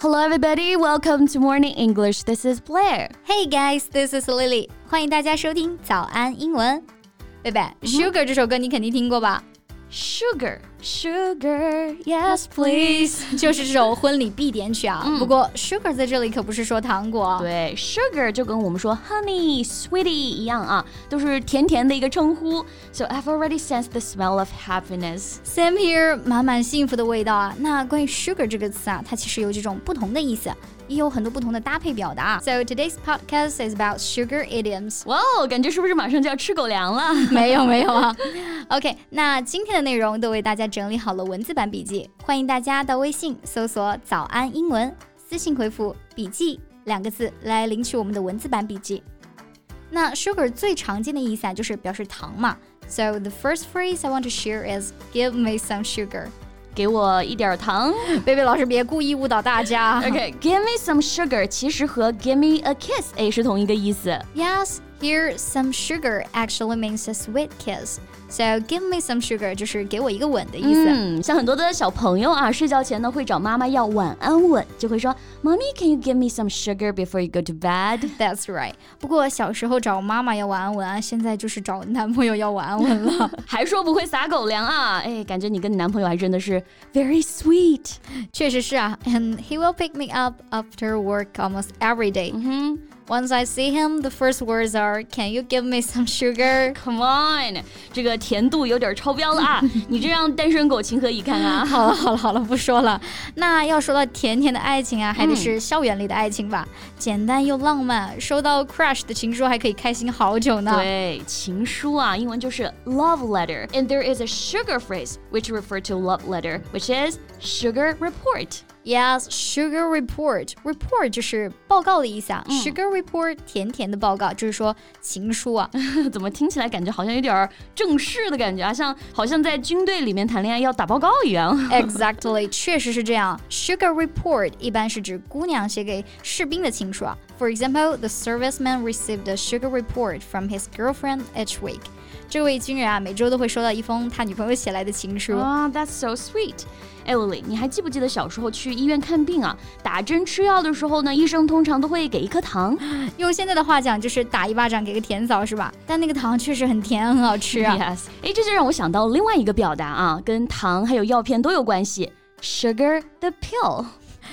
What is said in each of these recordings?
Hello, everybody. Welcome to Morning English. This is Blair. Hey guys, this is Lily. 欢迎大家收听早安英文。贝贝，Sugar 这首歌你肯定听过吧？ Sugar, sugar, yes, please. 就是这首婚礼必点曲啊。不过 Sugar 在这里可不是说糖果。对，sugar 就跟我们说 honey, sweetie 一样啊，都是甜甜的一个称呼。So I've already sensed the smell of happiness. Same here，满满幸福的味道啊。那关于 sugar 这个词啊，它其实有几种不同的意思，也有很多不同的搭配表达。So today's podcast is about sugar idioms。哇哦，感觉是不是马上就要吃狗粮了？没有没有啊。OK，那今天的内容都为大家 整理好了文字版笔记，欢迎大家到微信搜索“早安英文”，私信回复“笔记”两个字来领取我们的文字版笔记。那 sugar 最常见的意思啊，就是表示糖嘛。So the first phrase I want to share is "Give me some sugar." 给我一点糖。贝贝老师别故意误导大家。OK, give me some sugar 其实和 give me a kiss 哎是同一个意思。Yes, here some sugar actually means a sweet kiss. So give me some sugar 就是给我一个吻的意思。嗯，像很多的小朋友啊，睡觉前呢会找妈妈要晚安吻，就会说，Mommy, can you give me some sugar before you go to bed？ That's right。不过小时候找妈妈要晚安吻啊，现在就是找男朋友要晚安吻了。还说不会撒狗粮啊？哎，感觉你跟你男朋友还真的是 very sweet。确实是啊，and he will pick me up after work almost every day. 嗯 Once I see him, the first words are, "Can you give me some sugar?" ，Come on，这个甜度有点超标了啊！你这让单身狗情何以堪啊？好了好了好了，不说了。那要说到甜甜的爱情啊，还得是校园里的爱情吧，简单又浪漫。收到 crush 的情书还可以开心好久呢。对，情书啊，英文就是 love letter。And there is a sugar phrase which refer to love letter, which is sugar report. Yes, sugar report. Report 就是报告的意思啊。Sugar report 甜甜的报告，就是说情书啊。怎么听起来感觉好像有点儿正式的感觉啊？像好像在军队里面谈恋爱要打报告一样。 Exactly，确实是这样。Sugar report 一般是指姑娘写给士兵的情书啊。For example, the serviceman received a sugar report from his girlfriend each week. 这位军人啊，每周都会收到一封他女朋友写来的情书。啊、t h a t s so sweet。哎，Lily，你还记不记得小时候去医院看病啊？打针吃药的时候呢，医生通常都会给一颗糖。用现在的话讲，就是打一巴掌给个甜枣，是吧？但那个糖确实很甜，很好吃啊。Yes，哎，这就让我想到另外一个表达啊，跟糖还有药片都有关系。Sugar the pill。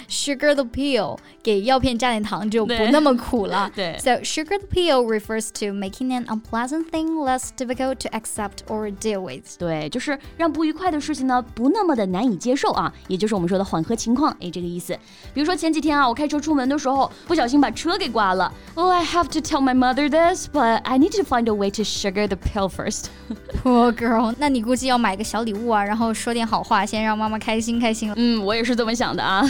Sugar the pill，给药片加点糖就不对那么苦了。对 So sugar the pill refers to making an unpleasant thing less difficult to accept or deal with. 对，就是让不愉快的事情呢不那么的难以接受啊，也就是我们说的缓和情况，哎，这个意思。比如说前几天啊，我开车出门的时候，不小心把车给刮了。Oh, I have to tell my mother this, but I need to find a way to sugar the pill first. Poor girl，那你估计要买个小礼物啊，然后说点好话，先让妈妈开心开心了。嗯，我也是这么想的啊。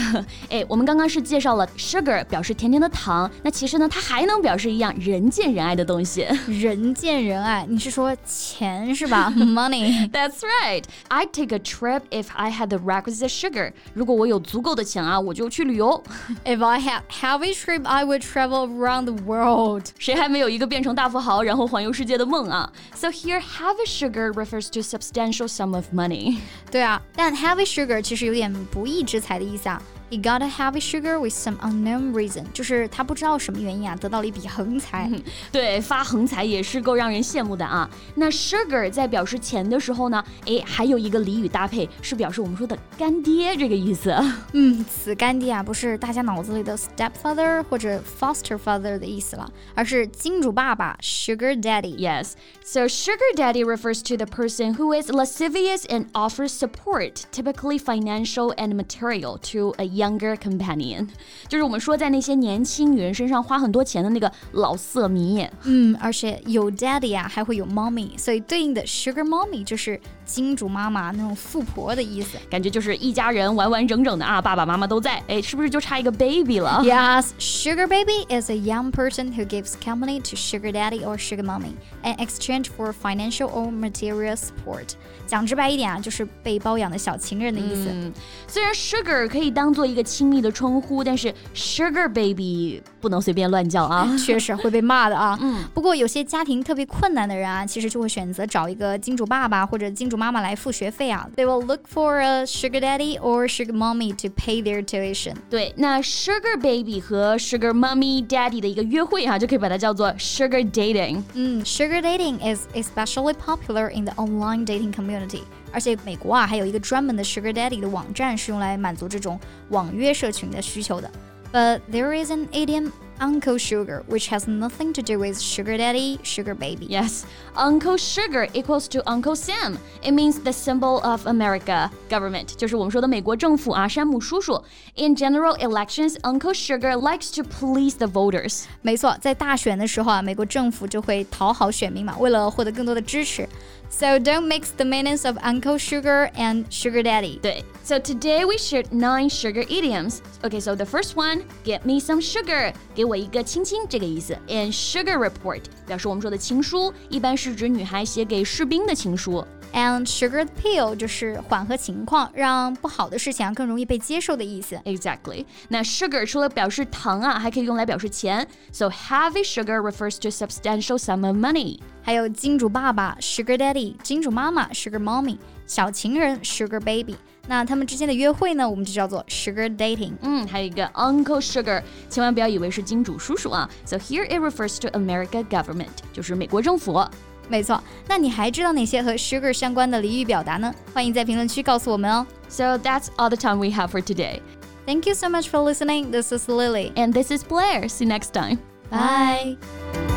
哎，我们刚刚是介绍了 sugar 表示甜甜的糖，那其实呢，它还能表示一样人见人爱的东西。人见人爱，你是说钱是吧？Money。 That's right. I'd take a trip if I had the requisite sugar. 如果我有足够的钱啊，我就去旅游。 If I had heavy trip, I would travel around the world. 谁还没有一个变成大富豪然后环游世界的梦啊？So here, have a sugar refers to substantial sum of money. 对啊，但 heavy sugar 其实有点不义之财的意思啊。 He got a heavy sugar with some unknown reason，就是他不知道什么原因啊，得到了一笔横财。对，发横财也是够让人羡慕的啊。那 sugar 在表示钱的时候呢，诶，还有一个俚语搭配是表示我们说的干爹这个意思。嗯，此干爹啊，不是大家脑子里的 stepfather 或者 foster father 的意思了，而是金主爸爸 sugar daddy。 Yes, so sugar daddy refers to the person who is lascivious and offers support, typically financial and material, to a younger companion. 就是我们说在那些年轻女人身上花很多钱的那个老色迷。嗯，而且有 daddy 啊，还会有 mommy，所以对应的 sugar mommy 就是金主妈妈那种富婆的意思。感觉就是一家人完完整整的啊，爸爸妈妈都在，哎，是不是就差一个 baby 了 Yes, sugar baby is a young person who gives company to sugar daddy or sugar mommy in exchange for financial or material support. 讲直白一点啊，就是被包养的小情人的意思。虽然 sugar 可以当做一个亲密的称呼，但是 sugar baby 不能随便乱叫啊，确实会被骂的啊。嗯，不过有些家庭特别困难的人啊，其实就会选择找一个金主爸爸或者金主妈妈来付学费啊。They will look for a sugar daddy or sugar mommy to pay their tuition。对，那 sugar baby 和 sugar mommy daddy 的一个约会啊，就可以把它叫做 sugar dating。嗯，sugar dating is especially popular in the online dating community。 而且美国啊，还有一个专门的 Sugar Daddy 的网站，是用来满足这种网约社群的需求的。But there is an idiom Uncle Sugar, which has nothing to do with sugar daddy, sugar baby. Yes, Uncle Sugar equals to Uncle Sam. It means the symbol of America government. 就是我们说的美国政府啊，山姆叔叔。In general elections, Uncle Sugar likes to please the voters. 没错，在大选的时候啊，美国政府就会讨好选民嘛，为了获得更多的支持。 So don't mix the meanings of Uncle Sugar and Sugar Daddy. 对，So today we shared nine sugar idioms. Okay, so the first one, get me some sugar. 给我一个亲亲这个意思。And sugar report 表示我们说的情书，一般是指女孩写给士兵的情书。And sugar pill 就是缓和情况，让不好的事情啊更容易被接受的意思。Exactly。那 sugar 除了表示糖啊，还可以用来表示钱。So heavy sugar refers to substantial sum of money。 还有金主爸爸 sugar daddy，金主妈妈 sugar mommy，小情人 sugar baby。那他们之间的约会呢，我们就叫做 sugar dating。嗯，还有一个 Uncle Sugar，千万不要以为是金主叔叔啊。So here it refers to America government，就是美国政府。没错，那你还知道哪些和 sugar 相关的俚语表达呢？欢迎在评论区告诉我们哦。So that's all the time we have for today. Thank you so much for listening. This is Lily. And this is Blair. See you next time. Bye.